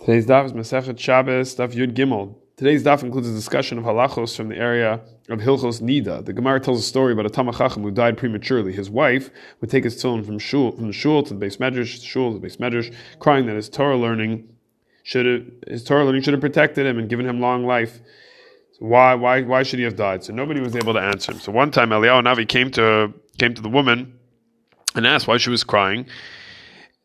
Today's daf is Masechet Shabbos, daf Yud Gimel. Today's daf includes a discussion of halachos from the area of Hilchos Nida. The Gemara tells a story about a talmid chacham who died prematurely. His wife would take his children from shul, from the shul to the beis medrash, shul to the beis medrash, crying that his Torah learning should have, his Torah learning should have protected him and given him long life. So why, why, why should he have died? So nobody was able to answer him. So one time Eliyahu Navi came to came to the woman and asked why she was crying.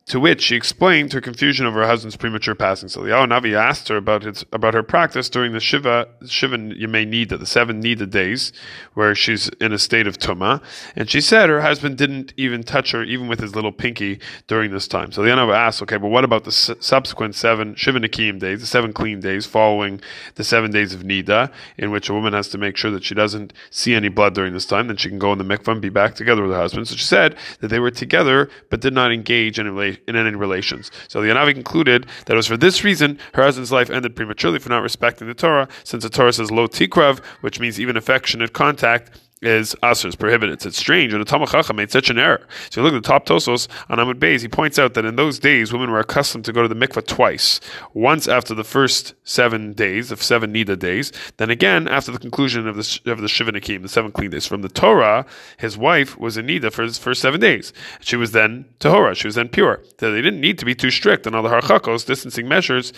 To which she explained her confusion over her husband's premature passing. So Eliyahu Navi asked her about his, about her practice during the Shiva Shiva Yemei Nida, the seven Nida days, where she's in a state of tuma, and she said her husband didn't even touch her, even with his little pinky, during this time. So Eliyahu Navi asked, okay, but what about the subsequent seven Shiva Nikim days, the seven clean days following the seven days of Nida, in which a woman has to make sure that she doesn't see any blood during this time, then she can go in the mikvah and be back together with her husband. So she said that they were together but did not engage in a in any relations. So the Yanavi concluded that it was for this reason her husband's life ended prematurely for not respecting the Torah, since the Torah says lo tikrav, which means even affectionate contact is assur, prohibited. It's strange that the Talmud made such an error. So you look at the top Tosfos on Amud Beis, he points out that in those days women were accustomed to go to the mikvah twice. Once after the first seven days, of seven Nida days, then again after the conclusion of the of the Shiva Nikim, the seven clean days. From the Torah, his wife was in Nida for his first seven days. She was then Tahora, she was then pure. So they didn't need to be too strict on all the harchakos, distancing measures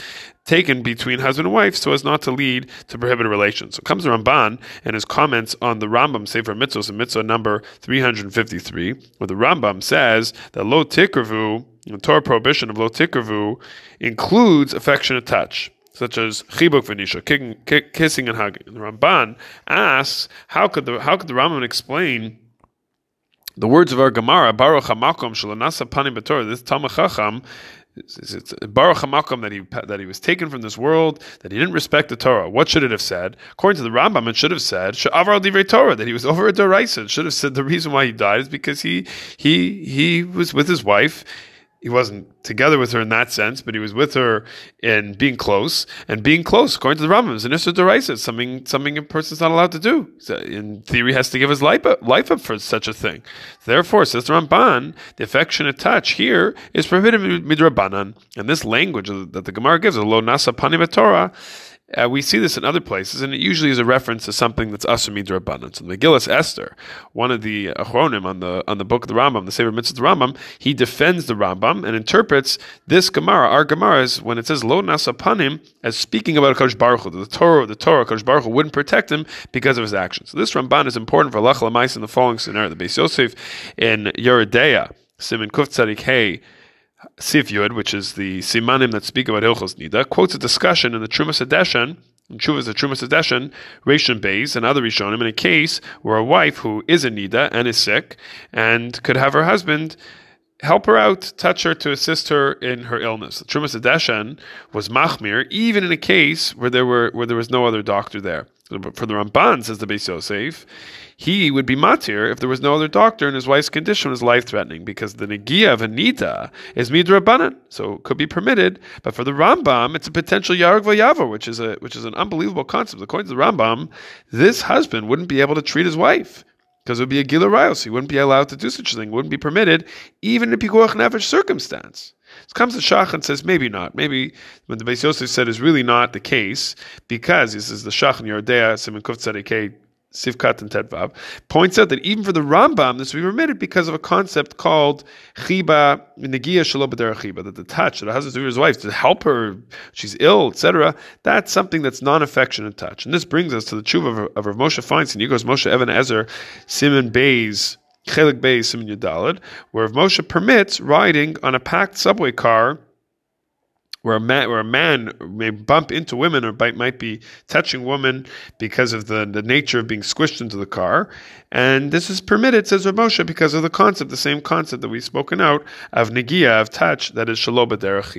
taken between husband and wife so as not to lead to prohibited relations. So comes the Ramban and his comments on the Rambam Sefer Mitzvos and Mitzvah number 353, where the Rambam says that lo tikravu, the Torah prohibition of lo tikravu, includes affectionate touch such as chibuk v'nisha, kissing and hugging. The Ramban asks, how could the how could the Rambam explain the words of our Gemara, Baruch HaMakom Shelo Nasa Panim B'Torah, this Talmud It's, it's, Baruch Hamakom that he that he was taken from this world, that he didn't respect the Torah. What should it have said? According to the Rambam, it should have said Torah that he was over a d'oraisa. It should have said the reason why he died is because he he he was with his wife he wasn't together with her in that sense, but he was with her in being close. And being close, according to the Rambam, is an Issa Deraisa, something something a person's not allowed to do. In theory, has to give his life up, life up for such a thing. Therefore, says the Ramban, the affectionate touch here is prohibited midrabanan. And this language that the Gemara gives, a lo nasa pani Torah, uh, we see this in other places, and it usually is a reference to something that's assur midrabanan. In Megillas Esther, one of the achronim on the on the book of the Rambam, the Sefer Mitzvah of the Rambam, he defends the Rambam and interprets this Gemara, our Gemara, is when it says lo nasapanim as speaking about Kosh Baruch Hu, the Torah, the Torah, Kosh Baruch Hu wouldn't protect him because of his actions. So this Ramban is important for halacha l'maaseh in the following scenario: the Beis Yosef in Yoreh De'ah, Simon Kuf Tzadik Hey Sif Yud, which is the simanim that speak about Hilchos Nida, quotes a discussion in the Trumas Hadeshen, in Chuvas the Trumas Hadeshen, Rishon Beis, and other Rishonim, in a case where a wife who is a Nida and is sick and could have her husband help her out, touch her to assist her in her illness. The Trumas Hadeshen was machmir, even in a case where there were where there was no other doctor there. For the Ramban, says the Beis Yosef, he would be matir if there was no other doctor and his wife's condition was life threatening because the negia of a Nida is midrabanan, so it could be permitted. But for the Rambam, it's a potential yarg vayavo, which is a which is an unbelievable concept. According to the Rambam, this husband wouldn't be able to treat his wife because it would be a giluy arayos. He wouldn't be allowed to do such a thing. Wouldn't be permitted, even in a pikuach nefesh circumstance. So comes the Shach and says maybe not. Maybe when the Beis Yosef said is really not the case because this is the Shach and Yoreh De'ah Simon Kuf Tzadikei Sivkat and Tedvav, points out that even for the Rambam, this will be permitted because of a concept called chiba negia shalom chiba, that the touch that a husband to his wife to help her, she's ill, etc. That's something that's non-affectionate touch, and this brings us to the tshuva of, of Rav Moshe Feinstein. Igros Moshe Evan Ezer Simon Bays Chelik Bays Simon Yud Daled, where Moshe permits riding on a packed subway car where a man, where a man may bump into women or might be touching women because of the, the nature of being squished into the car. And this is permitted, says Rav Moshe, because of the concept, the same concept that we've spoken out of negia, of touch, that is shelo b' derech